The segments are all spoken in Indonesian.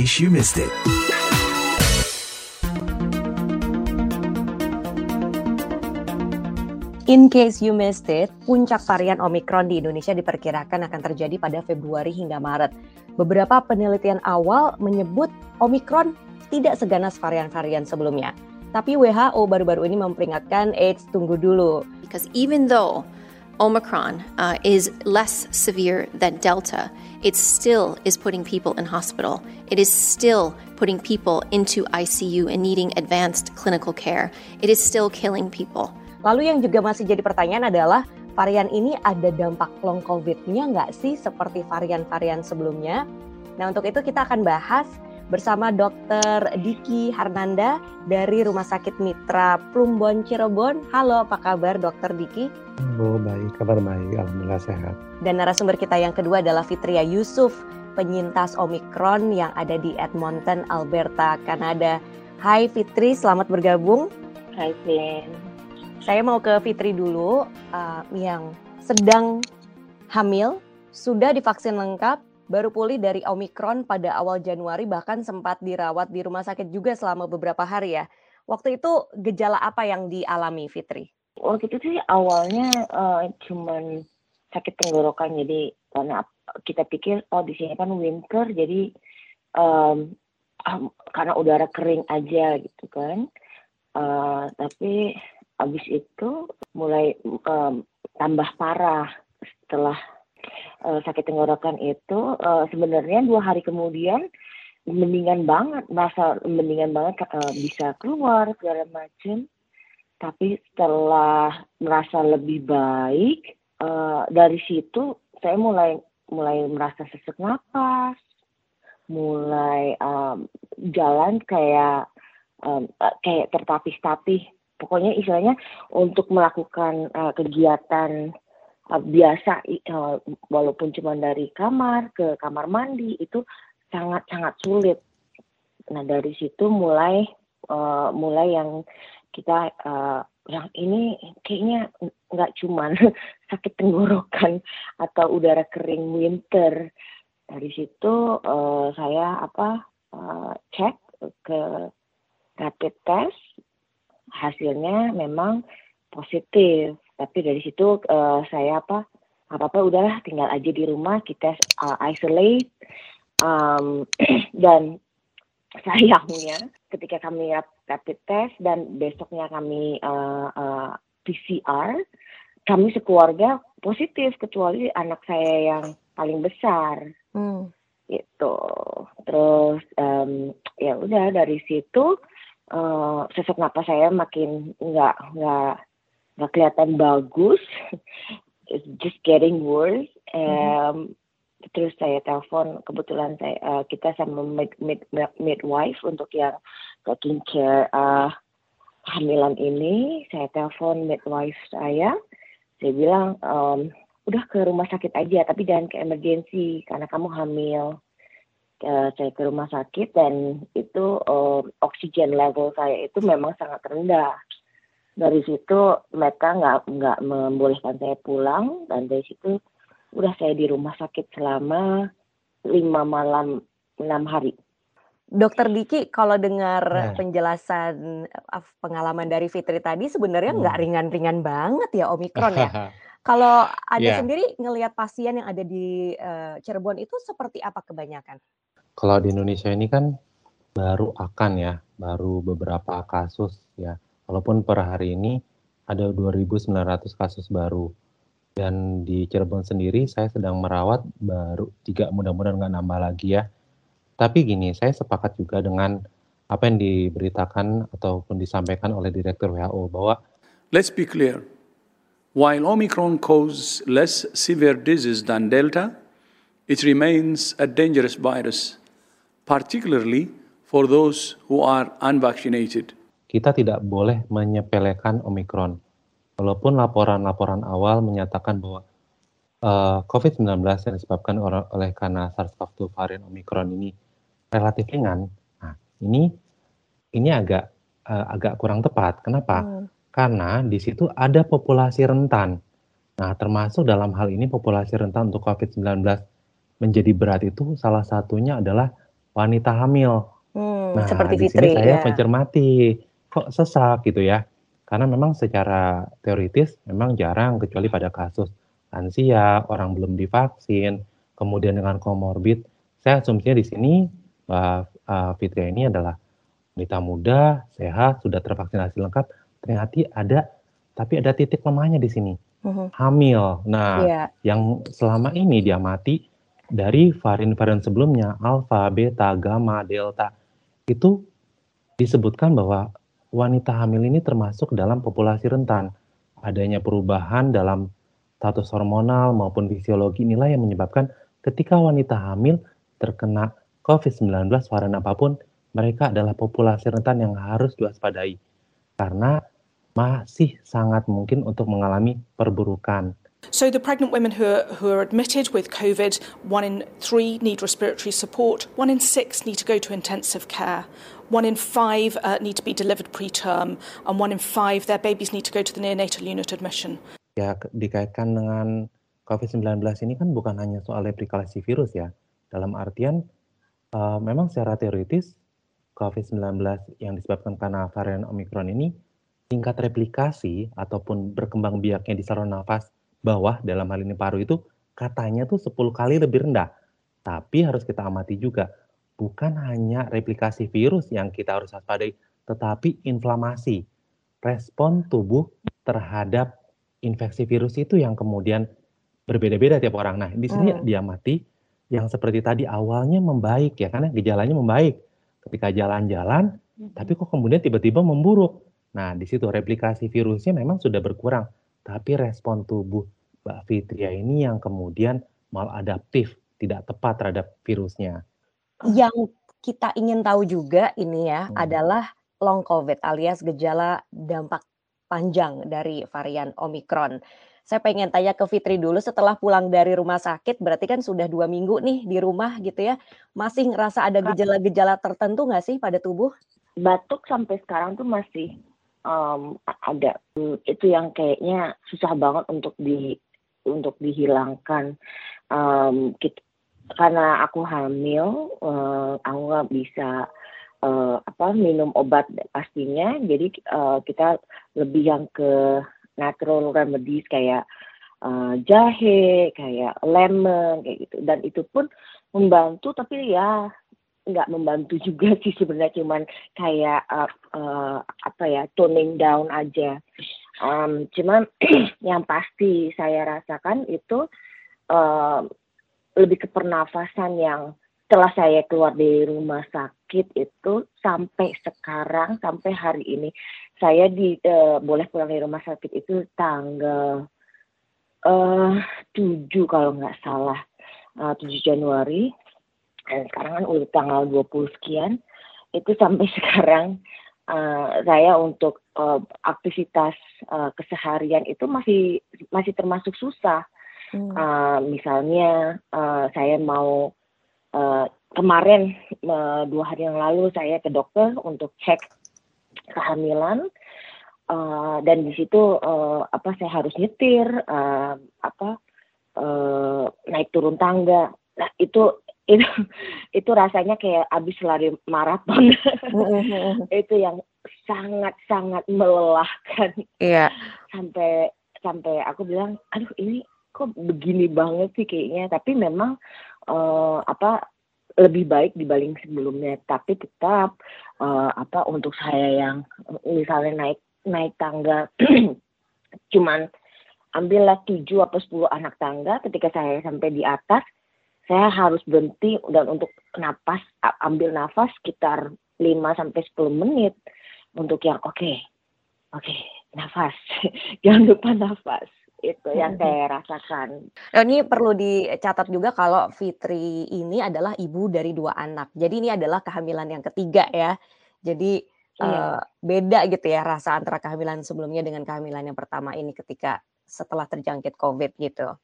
case you missed it. In case you missed it, puncak varian Omicron di Indonesia diperkirakan akan terjadi pada Februari hingga Maret. Beberapa penelitian awal menyebut Omicron tidak seganas varian-varian sebelumnya. Tapi WHO baru-baru ini memperingatkan, AIDS tunggu dulu. Because even though Omicron uh, is less severe than Delta, it still is putting people in hospital. It is still putting people into ICU and needing advanced clinical care. It is still killing people. Lalu yang juga masih jadi pertanyaan adalah varian ini ada dampak long COVID-nya nggak sih seperti varian-varian sebelumnya? Nah untuk itu kita akan bahas bersama Dr. Diki Harnanda dari Rumah Sakit Mitra Plumbon Cirebon. Halo, apa kabar Dr. Diki? Halo, baik, kabar baik, alhamdulillah sehat. Dan narasumber kita yang kedua adalah Fitria Yusuf, penyintas Omikron yang ada di Edmonton, Alberta, Kanada. Hai Fitri, selamat bergabung. Hai Vin. Saya mau ke Fitri dulu uh, yang sedang hamil, sudah divaksin lengkap, baru pulih dari Omikron pada awal Januari bahkan sempat dirawat di rumah sakit juga selama beberapa hari ya. Waktu itu gejala apa yang dialami Fitri? Waktu itu sih awalnya uh, cuman sakit tenggorokan jadi karena kita pikir oh di sini kan winter jadi um, karena udara kering aja gitu kan. Uh, tapi habis itu mulai um, tambah parah setelah uh, sakit tenggorokan itu uh, sebenarnya dua hari kemudian mendingan banget merasa mendingan banget uh, bisa keluar segala macam tapi setelah merasa lebih baik uh, dari situ saya mulai mulai merasa sesak napas mulai um, jalan kayak um, kayak tertapis-tapis. Pokoknya istilahnya untuk melakukan uh, kegiatan biasa uh, walaupun cuma dari kamar ke kamar mandi itu sangat sangat sulit. Nah dari situ mulai uh, mulai yang kita uh, yang ini kayaknya nggak cuma sakit tenggorokan atau udara kering winter. Dari situ uh, saya apa uh, cek ke rapid test hasilnya memang positif tapi dari situ uh, saya apa apa apa udahlah tinggal aja di rumah kita uh, isolate. Um, dan sayangnya ketika kami rapid test dan besoknya kami uh, uh, PCR kami sekeluarga positif kecuali anak saya yang paling besar. Hmm. itu terus um, ya udah dari situ uh, sesak napas saya makin nggak nggak nggak kelihatan bagus. It's just getting worse. Um, mm-hmm. terus saya telepon kebetulan saya uh, kita sama mid, mid, midwife untuk yang taking care uh, hamilan ini. Saya telepon midwife saya. Saya bilang um, udah ke rumah sakit aja tapi jangan ke emergency karena kamu hamil. Uh, saya ke rumah sakit dan itu uh, oksigen level saya itu memang sangat rendah. Dari situ mereka nggak nggak membolehkan saya pulang dan dari situ udah saya di rumah sakit selama lima malam enam hari. Dokter Diki, kalau dengar nah. penjelasan pengalaman dari Fitri tadi, sebenarnya nggak hmm. ringan-ringan banget ya Omikron ya. kalau ada yeah. sendiri ngelihat pasien yang ada di uh, Cirebon itu seperti apa kebanyakan? Kalau di Indonesia ini kan baru akan ya, baru beberapa kasus ya. Walaupun per hari ini ada 2.900 kasus baru. Dan di Cirebon sendiri saya sedang merawat baru tiga, mudah-mudahan nggak nambah lagi ya. Tapi gini, saya sepakat juga dengan apa yang diberitakan ataupun disampaikan oleh Direktur WHO bahwa Let's be clear. While Omicron causes less severe disease than Delta, it remains a dangerous virus particularly for those who are unvaccinated. Kita tidak boleh menyepelekan Omikron. Walaupun laporan-laporan awal menyatakan bahwa uh, eh, COVID-19 yang disebabkan oleh karena SARS-CoV-2 varian Omikron ini relatif ringan, nah ini ini agak uh, agak kurang tepat. Kenapa? Hmm. Karena di situ ada populasi rentan. Nah, termasuk dalam hal ini populasi rentan untuk COVID-19 menjadi berat itu salah satunya adalah wanita hamil. Hmm, Nah, seperti di sini Fitri, saya ya. mencermati, kok sesak gitu ya. Karena memang secara teoritis memang jarang kecuali pada kasus lansia, orang belum divaksin, kemudian dengan komorbid. Saya asumsinya di sini Mbak uh, Fitria ini adalah wanita muda, sehat, sudah tervaksinasi lengkap. Ternyata ada, tapi ada titik lemahnya di sini, Mhm. hamil. Nah, Iya. yang selama ini diamati dari varian-varian sebelumnya, alfa, beta, gamma, delta, itu disebutkan bahwa wanita hamil ini termasuk dalam populasi rentan. Adanya perubahan dalam status hormonal maupun fisiologi inilah yang menyebabkan ketika wanita hamil terkena COVID-19 varian apa pun, mereka adalah populasi rentan yang harus diwaspadai. Karena masih sangat mungkin untuk mengalami perburukan. So, the pregnant women who are, who are admitted with COVID, one in three need respiratory support, one in six need to go to intensive care, one in five uh, need to be delivered preterm, and one in five, their babies need to go to the neonatal unit admission. Ya, dikaitkan dengan COVID-19 ini kan bukan hanya soal replikasi virus ya. Dalam artian, eh, memang secara teoritis COVID-19 yang disebabkan karena varian Omicron ini tingkat replikasi ataupun berkembang biaknya di saluran nafas bawah dalam hal ini paru itu katanya tuh 10 kali lebih rendah. Tapi harus kita amati juga, bukan hanya replikasi virus yang kita harus waspadai, tetapi inflamasi. Respon tubuh terhadap infeksi virus itu yang kemudian berbeda-beda tiap orang. Nah, di sini Hmm. diamati yang seperti tadi awalnya membaik ya, karena gejalanya membaik. Ketika jalan-jalan, tapi kok kemudian tiba-tiba memburuk. Nah, di situ replikasi virusnya memang sudah berkurang, tapi respon tubuh Mbak Fitria ini yang kemudian maladaptif, tidak tepat terhadap virusnya. Yang kita ingin tahu juga ini ya Hmm. adalah long COVID alias gejala dampak panjang dari varian Omicron. Saya pengen tanya ke Fitri dulu setelah pulang dari rumah sakit, berarti kan sudah dua minggu nih di rumah gitu ya. Masih ngerasa ada gejala-gejala tertentu nggak sih pada tubuh? batuk sampai sekarang tuh masih um, ada. Itu yang kayaknya susah banget untuk di untuk dihilangkan. Um, kit- karena aku hamil eh, aku nggak bisa eh, apa minum obat pastinya. Jadi eh, kita lebih yang ke natural remedies kayak eh, jahe kayak lemon kayak gitu. Dan itu pun membantu tapi ya nggak membantu juga sih sebenarnya cuman kayak uh, uh, apa ya toning down aja. Um, cuman yang pasti saya rasakan itu uh, lebih ke pernafasan yang setelah saya keluar dari rumah sakit itu sampai sekarang sampai hari ini saya di uh, boleh pulang dari rumah sakit itu tanggal uh, 7 kalau nggak salah uh, 7 Januari dan sekarang kan udah tanggal 20 sekian. Itu sampai sekarang uh, saya untuk uh, aktivitas uh, keseharian itu masih masih termasuk susah. Hmm. Uh, misalnya uh, saya mau uh, kemarin uh, dua hari yang lalu saya ke dokter untuk cek kehamilan. Uh, dan di situ uh, apa saya harus nyetir uh, apa uh, naik turun tangga. Nah itu itu itu rasanya kayak abis lari maraton Mm-mm. itu yang sangat sangat melelahkan Iya. sampai sampai aku bilang aduh ini kok begini banget sih kayaknya tapi memang eh, apa lebih baik dibanding sebelumnya tapi tetap eh, apa untuk saya yang misalnya naik naik tangga cuman ambillah tujuh atau sepuluh anak tangga ketika saya sampai di atas saya harus berhenti dan untuk napas ambil nafas sekitar 5 sampai 10 menit untuk yang oke oke nafas jangan lupa nafas itu yang saya rasakan Nah, ini perlu dicatat juga kalau Fitri ini adalah ibu dari dua anak. Jadi ini adalah kehamilan yang ketiga ya. Jadi Iya. eh, beda gitu ya rasa antara kehamilan sebelumnya dengan kehamilan yang pertama ini ketika setelah terjangkit COVID gitu.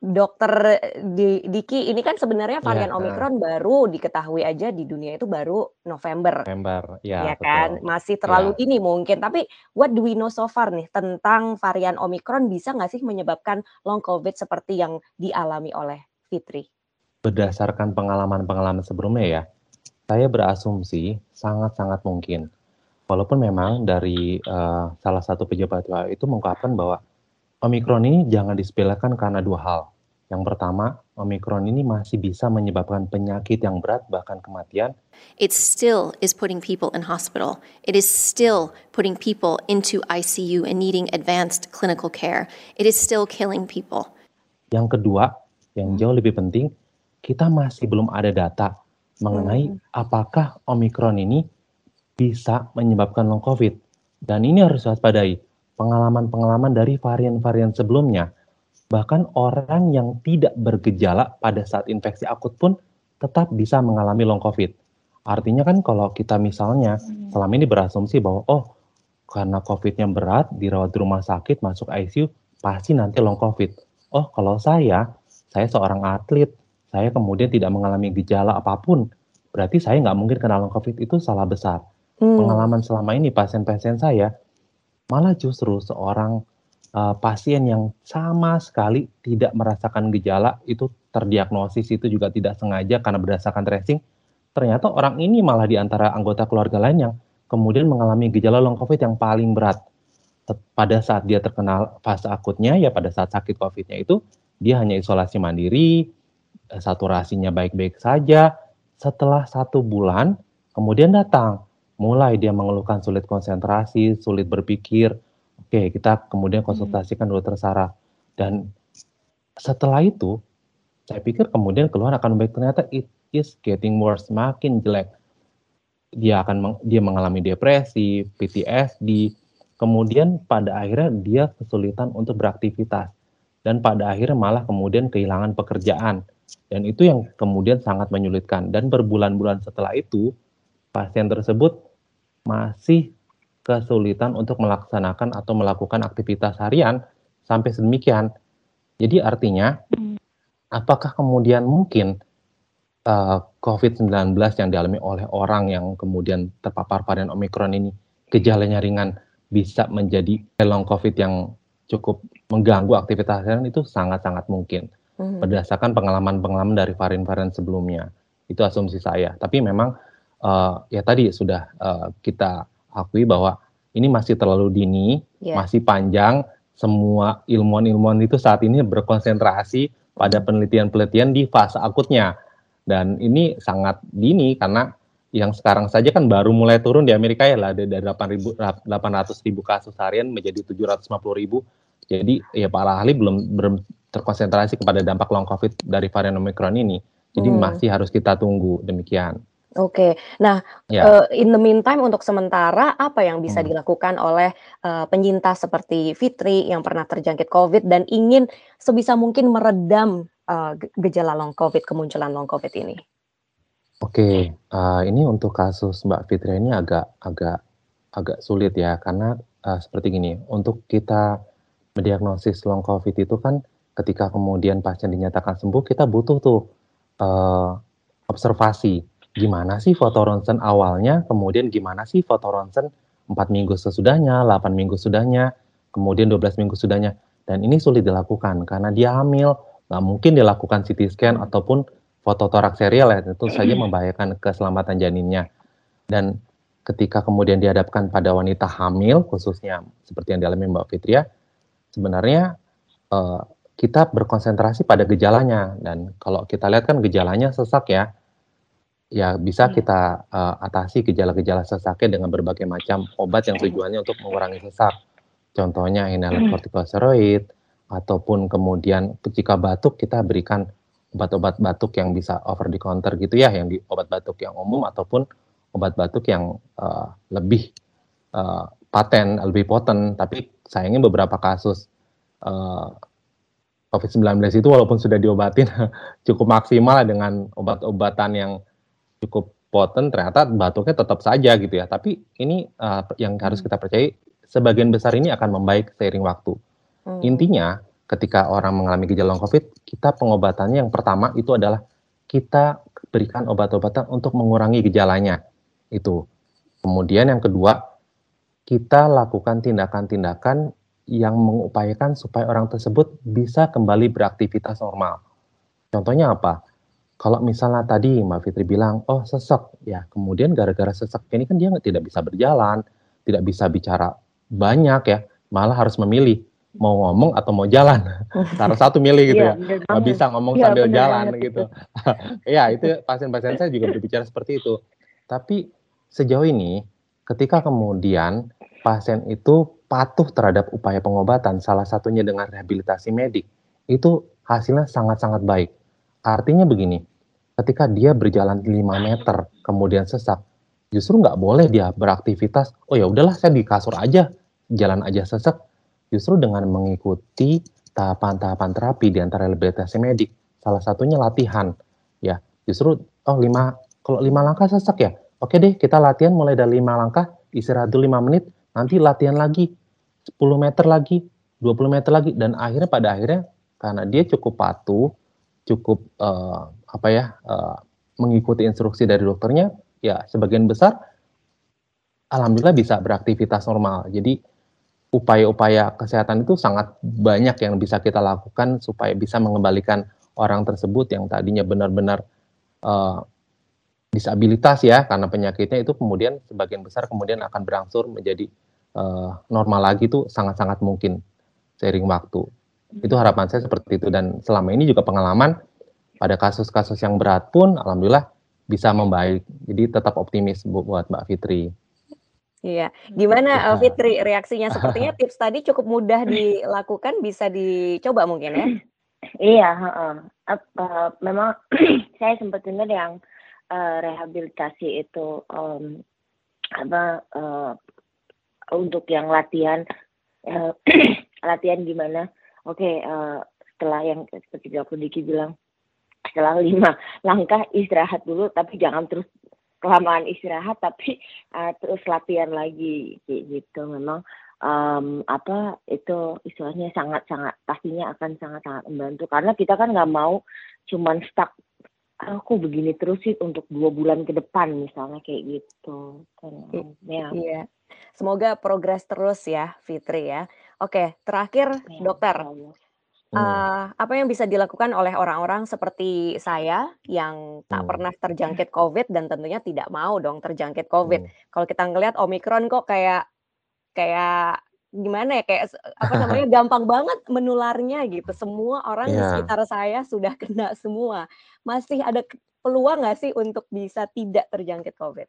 Dokter Di- Diki, ini kan sebenarnya varian Iya, Omicron baru diketahui aja di dunia itu baru November. November, ya, ya betul. kan masih terlalu Iya. ini mungkin tapi what do we know so far nih tentang varian Omicron bisa nggak sih menyebabkan long COVID seperti yang dialami oleh Fitri? berdasarkan pengalaman-pengalaman sebelumnya ya, saya berasumsi sangat-sangat mungkin. Walaupun memang dari uh, salah satu pejabat WHO itu mengungkapkan bahwa Omikron ini jangan disepelekan karena dua hal. Yang pertama, Omikron ini masih bisa menyebabkan penyakit yang berat bahkan kematian. It still is putting people in hospital. It is still putting people into ICU and needing advanced clinical care. It is still killing people. Yang kedua, yang jauh lebih penting, kita masih belum ada data mengenai hmm. apakah Omikron ini bisa menyebabkan long COVID. Dan ini harus waspadai pengalaman-pengalaman dari varian-varian sebelumnya Bahkan orang yang tidak bergejala pada saat infeksi akut pun tetap bisa mengalami long COVID. Artinya kan kalau kita misalnya hmm. selama ini berasumsi bahwa oh karena COVID-nya berat dirawat di rumah sakit masuk ICU pasti nanti long COVID. Oh kalau saya, saya seorang atlet, saya kemudian tidak mengalami gejala apa pun, berarti saya nggak mungkin kena long COVID itu salah besar. Hmm. Pengalaman selama ini pasien-pasien saya malah justru seorang uh, pasien yang sama sekali tidak merasakan gejala itu terdiagnosis itu juga tidak sengaja karena berdasarkan tracing ternyata orang ini malah di antara anggota keluarga lain yang kemudian mengalami gejala long covid yang paling berat. Pada saat dia terkenal fase akutnya ya pada saat sakit covidnya itu dia hanya isolasi mandiri eh, saturasinya baik-baik saja. Setelah satu bulan kemudian datang mulai dia mengeluhkan sulit konsentrasi sulit berpikir. Oke, kita kemudian hmm. konsultasikan dokter saraf dan setelah itu saya pikir kemudian keluar akan baik ternyata it is getting worse, makin jelek. Dia akan dia mengalami depresi, PTSD, kemudian pada akhirnya dia kesulitan untuk beraktivitas. Dan pada akhirnya malah kemudian kehilangan pekerjaan. Dan itu yang kemudian sangat menyulitkan. Dan berbulan-bulan setelah itu pasien tersebut masih kesulitan untuk melaksanakan atau melakukan aktivitas harian sampai sedemikian. Jadi artinya, hmm. apakah kemudian mungkin uh, COVID-19 yang dialami oleh orang yang kemudian terpapar varian Omikron ini gejalanya ringan bisa menjadi long COVID yang cukup mengganggu aktivitas harian itu sangat-sangat mungkin hmm. berdasarkan pengalaman-pengalaman dari varian-varian sebelumnya. Itu asumsi saya. Tapi memang uh, ya tadi sudah uh, kita akui bahwa ini masih terlalu dini, yeah. masih panjang. Semua ilmuwan-ilmuwan itu saat ini berkonsentrasi pada penelitian-penelitian di fase akutnya. Dan ini sangat dini karena yang sekarang saja kan baru mulai turun di Amerika ya lah dari 800 ribu kasus harian menjadi 750 ribu. Jadi ya para ahli belum, belum terkonsentrasi kepada dampak long COVID dari varian Omicron ini. Jadi hmm. masih harus kita tunggu demikian. Oke. Nah, Ya. uh, in the meantime untuk sementara apa yang bisa Hmm. dilakukan oleh, uh, penyintas seperti Fitri yang pernah terjangkit COVID dan ingin sebisa mungkin meredam, uh, gejala long COVID, kemunculan long COVID ini? Oke, uh, ini untuk kasus Mbak Fitri ini agak agak agak sulit ya karena, uh, seperti gini, untuk kita mendiagnosis long COVID itu kan ketika kemudian pasien dinyatakan sembuh kita butuh tuh, uh, observasi gimana sih foto ronsen awalnya, kemudian gimana sih foto ronsen 4 minggu sesudahnya, 8 minggu sudahnya, kemudian 12 minggu sudahnya. Dan ini sulit dilakukan karena dia hamil, nggak mungkin dilakukan CT scan ataupun foto toraks serial ya, tentu saja membahayakan keselamatan janinnya. Dan ketika kemudian dihadapkan pada wanita hamil, khususnya seperti yang dialami Mbak Fitria, sebenarnya uh, kita berkonsentrasi pada gejalanya. Dan kalau kita lihat kan gejalanya sesak ya, ya bisa hmm. kita uh, atasi gejala-gejala sesaknya dengan berbagai macam obat yang tujuannya untuk mengurangi sesak. Contohnya inhaler hmm. kortikosteroid ataupun kemudian jika batuk kita berikan obat-obat batuk yang bisa over the counter gitu ya, yang di obat batuk yang umum ataupun obat batuk yang uh, lebih uh, paten, lebih poten. Tapi sayangnya beberapa kasus uh, COVID-19 itu walaupun sudah diobatin cukup maksimal dengan obat-obatan yang cukup potent ternyata batuknya tetap saja gitu ya. Tapi ini uh, yang harus hmm. kita percaya sebagian besar ini akan membaik seiring waktu. Hmm. Intinya ketika orang mengalami gejala long COVID, kita pengobatannya yang pertama itu adalah kita berikan obat-obatan untuk mengurangi gejalanya. Itu. Kemudian yang kedua, kita lakukan tindakan-tindakan yang mengupayakan supaya orang tersebut bisa kembali beraktivitas normal. Contohnya apa? Kalau misalnya tadi Mbak Fitri bilang, oh sesek, ya kemudian gara-gara sesek ini kan dia tidak bisa berjalan, tidak bisa bicara banyak ya, malah harus memilih mau ngomong atau mau jalan. Salah satu milih gitu iya, ya, nggak bisa ngomong ya, sambil jalan gitu. ya itu pasien-pasien saya juga berbicara seperti itu. Tapi sejauh ini, ketika kemudian pasien itu patuh terhadap upaya pengobatan, salah satunya dengan rehabilitasi medik, itu hasilnya sangat-sangat baik. Artinya begini, ketika dia berjalan 5 meter kemudian sesak, justru nggak boleh dia beraktivitas, oh ya udahlah saya di kasur aja, jalan aja sesak. Justru dengan mengikuti tahapan-tahapan terapi di antara rehabilitasi medik, salah satunya latihan. Ya, justru oh lima kalau lima langkah sesak ya, oke deh kita latihan mulai dari lima langkah, istirahat dulu lima menit, nanti latihan lagi 10 meter lagi, 20 meter lagi, dan akhirnya pada akhirnya karena dia cukup patuh, cukup uh, apa ya uh, mengikuti instruksi dari dokternya ya sebagian besar alhamdulillah bisa beraktivitas normal jadi upaya-upaya kesehatan itu sangat banyak yang bisa kita lakukan supaya bisa mengembalikan orang tersebut yang tadinya benar-benar uh, disabilitas ya karena penyakitnya itu kemudian sebagian besar kemudian akan berangsur menjadi uh, normal lagi itu sangat-sangat mungkin seiring waktu. Itu harapan saya seperti itu dan selama ini juga pengalaman pada kasus-kasus yang berat pun alhamdulillah bisa membaik. Jadi tetap optimis buat Mbak Fitri. Iya, gimana ya. Fitri reaksinya? Sepertinya tips tadi cukup mudah dilakukan, bisa dicoba mungkin ya? Iya, uh, uh, memang saya sempat dengar yang uh, rehabilitasi itu um, apa uh, untuk yang latihan uh, latihan gimana? Oke, okay, uh, setelah yang seperti Dr. Diki bilang setelah lima. Langkah istirahat dulu tapi jangan terus kelamaan istirahat tapi uh, terus latihan lagi gitu. Memang um, apa itu istilahnya sangat sangat pastinya akan sangat sangat membantu. Karena kita kan nggak mau cuman stuck aku begini terus sih untuk dua bulan ke depan misalnya kayak gitu. Kan ya. iya. Semoga progres terus ya Fitri ya. Oke terakhir ya, dokter Uh, apa yang bisa dilakukan oleh orang-orang seperti saya yang tak hmm. pernah terjangkit COVID dan tentunya tidak mau dong terjangkit COVID. Hmm. Kalau kita ngelihat Omikron kok kayak kayak gimana ya kayak apa namanya gampang banget menularnya gitu. Semua orang yeah. di iya. sekitar saya sudah kena semua. Masih ada peluang nggak sih untuk bisa tidak terjangkit COVID?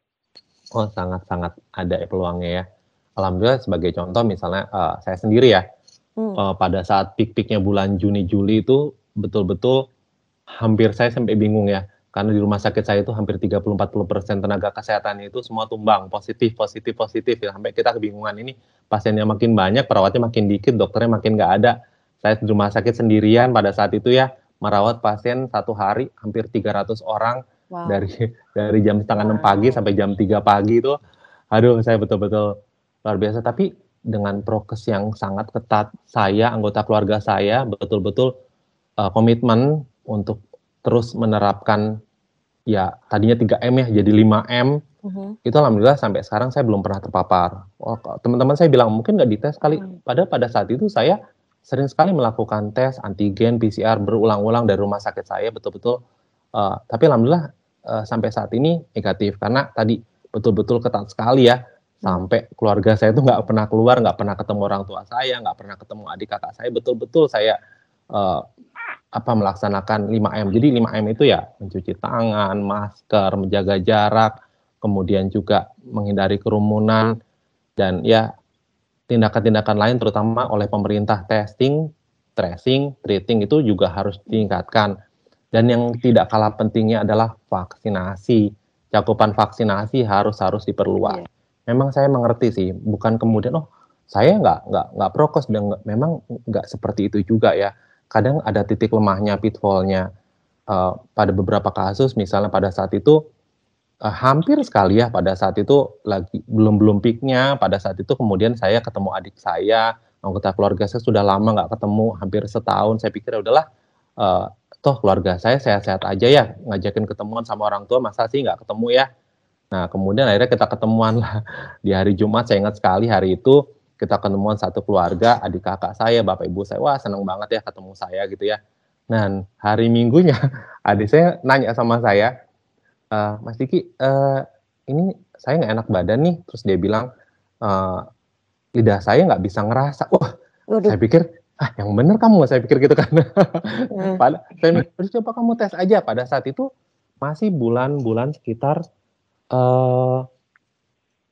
Oh sangat-sangat ada peluangnya ya. Alhamdulillah sebagai contoh misalnya uh, saya sendiri ya hmm. uh, pada saat pik-piknya bulan Juni Juli itu betul-betul hampir saya sampai bingung ya. Karena di rumah sakit saya itu hampir 30-40 persen tenaga kesehatannya itu semua tumbang positif positif positif ya. Sampai kita kebingungan ini pasiennya makin banyak perawatnya makin dikit dokternya makin nggak ada. Saya di rumah sakit sendirian pada saat itu ya merawat pasien satu hari hampir 300 orang wow. dari dari jam setengah enam pagi sampai jam 3 pagi itu. Aduh saya betul-betul luar biasa. Tapi dengan prokes yang sangat ketat, saya, anggota keluarga saya betul-betul uh, komitmen untuk terus menerapkan ya tadinya 3M ya jadi 5M. Uh-huh. Itu alhamdulillah sampai sekarang saya belum pernah terpapar. Oh, teman-teman saya bilang mungkin nggak dites kali. Uh-huh. Padahal pada saat itu saya sering sekali melakukan tes antigen, PCR berulang-ulang dari rumah sakit saya betul-betul. Uh, tapi alhamdulillah uh, sampai saat ini negatif karena tadi betul-betul ketat sekali ya sampai keluarga saya itu nggak pernah keluar, nggak pernah ketemu orang tua saya, nggak pernah ketemu adik kakak saya. Betul-betul saya uh, apa melaksanakan 5M. Jadi 5M itu ya mencuci tangan, masker, menjaga jarak, kemudian juga menghindari kerumunan dan ya tindakan-tindakan lain terutama oleh pemerintah testing, tracing, treating itu juga harus ditingkatkan. Dan yang tidak kalah pentingnya adalah vaksinasi. Cakupan vaksinasi harus harus diperluas. Yeah memang saya mengerti sih, bukan kemudian oh saya nggak nggak nggak prokes dan memang nggak seperti itu juga ya. Kadang ada titik lemahnya, pitfallnya uh, pada beberapa kasus, misalnya pada saat itu uh, hampir sekali ya pada saat itu lagi belum belum peaknya, pada saat itu kemudian saya ketemu adik saya, anggota keluarga saya sudah lama nggak ketemu, hampir setahun. Saya pikir ya udahlah, uh, toh keluarga saya sehat-sehat aja ya, ngajakin ketemuan sama orang tua masa sih nggak ketemu ya Nah, kemudian akhirnya kita ketemuan lah di hari Jumat. Saya ingat sekali hari itu kita ketemuan satu keluarga, adik kakak saya, bapak ibu saya. Wah, senang banget ya ketemu saya gitu ya. Dan hari Minggunya adik saya nanya sama saya, e, Mas Diki, uh, ini saya nggak enak badan nih. Terus dia bilang, uh, lidah saya nggak bisa ngerasa. Wah, Waduh. saya pikir, ah yang bener kamu saya pikir gitu kan. Hmm. Pada, saya mikir, coba kamu tes aja. Pada saat itu masih bulan-bulan sekitar uh,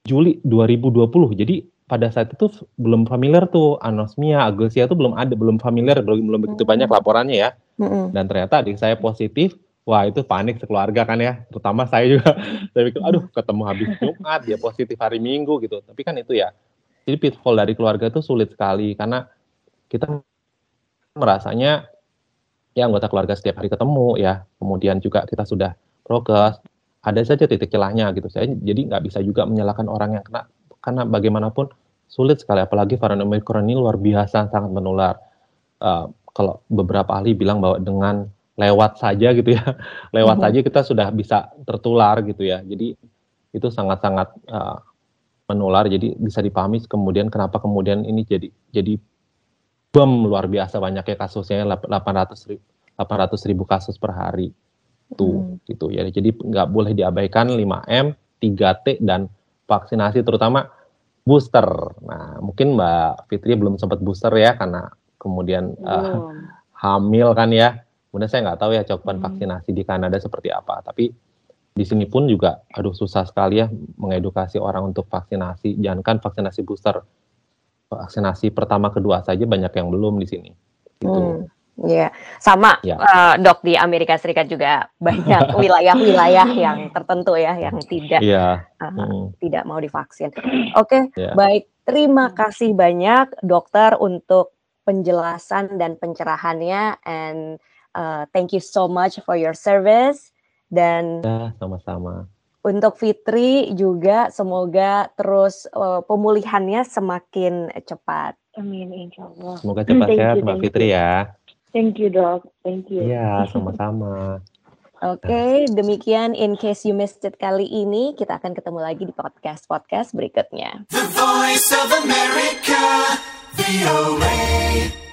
Juli 2020. Jadi pada saat itu belum familiar tuh anosmia, agesia itu belum ada, belum familiar, belum belum begitu banyak laporannya ya. Dan ternyata adik saya positif. Wah itu panik sekeluarga kan ya, terutama saya juga. saya pikir, aduh ketemu habis Jumat dia positif hari Minggu gitu. Tapi kan itu ya, jadi pitfall dari keluarga itu sulit sekali karena kita merasanya ya anggota keluarga setiap hari ketemu ya, kemudian juga kita sudah progres, ada saja titik celahnya gitu. Saya jadi nggak bisa juga menyalahkan orang yang kena karena bagaimanapun sulit sekali apalagi varian Omicron ini luar biasa sangat menular. Uh, kalau beberapa ahli bilang bahwa dengan lewat saja gitu ya, lewat mm -hmm. saja kita sudah bisa tertular gitu ya. Jadi itu sangat-sangat uh, menular. Jadi bisa dipahami kemudian kenapa kemudian ini jadi jadi bom luar biasa banyaknya kasusnya 800 ribu, 800 ribu kasus per hari tuh mm. gitu ya. Jadi nggak boleh diabaikan 5M, 3T dan vaksinasi terutama booster. Nah, mungkin Mbak Fitri belum sempat booster ya karena kemudian uh, hamil kan ya. Kemudian saya nggak tahu ya cakupan hmm. vaksinasi di Kanada seperti apa. Tapi di sini pun juga, aduh susah sekali ya mengedukasi orang untuk vaksinasi. Jangankan vaksinasi booster, vaksinasi pertama kedua saja banyak yang belum di sini. Gitu. Hmm. Iya, sama ya. Uh, dok di Amerika Serikat juga banyak wilayah-wilayah yang tertentu ya yang tidak ya. uh, hmm. tidak mau divaksin. Oke, okay, ya. baik. Terima kasih banyak dokter untuk penjelasan dan pencerahannya and uh, thank you so much for your service dan ya, sama-sama. Untuk Fitri juga semoga terus uh, pemulihannya semakin cepat. Amin, insya Allah. Semoga cepat sehat Mbak Fitri ya. Thank you dok, thank you. Iya, sama-sama. Oke, okay, demikian in case you missed it kali ini, kita akan ketemu lagi di podcast-podcast berikutnya. The Voice of America, VOA.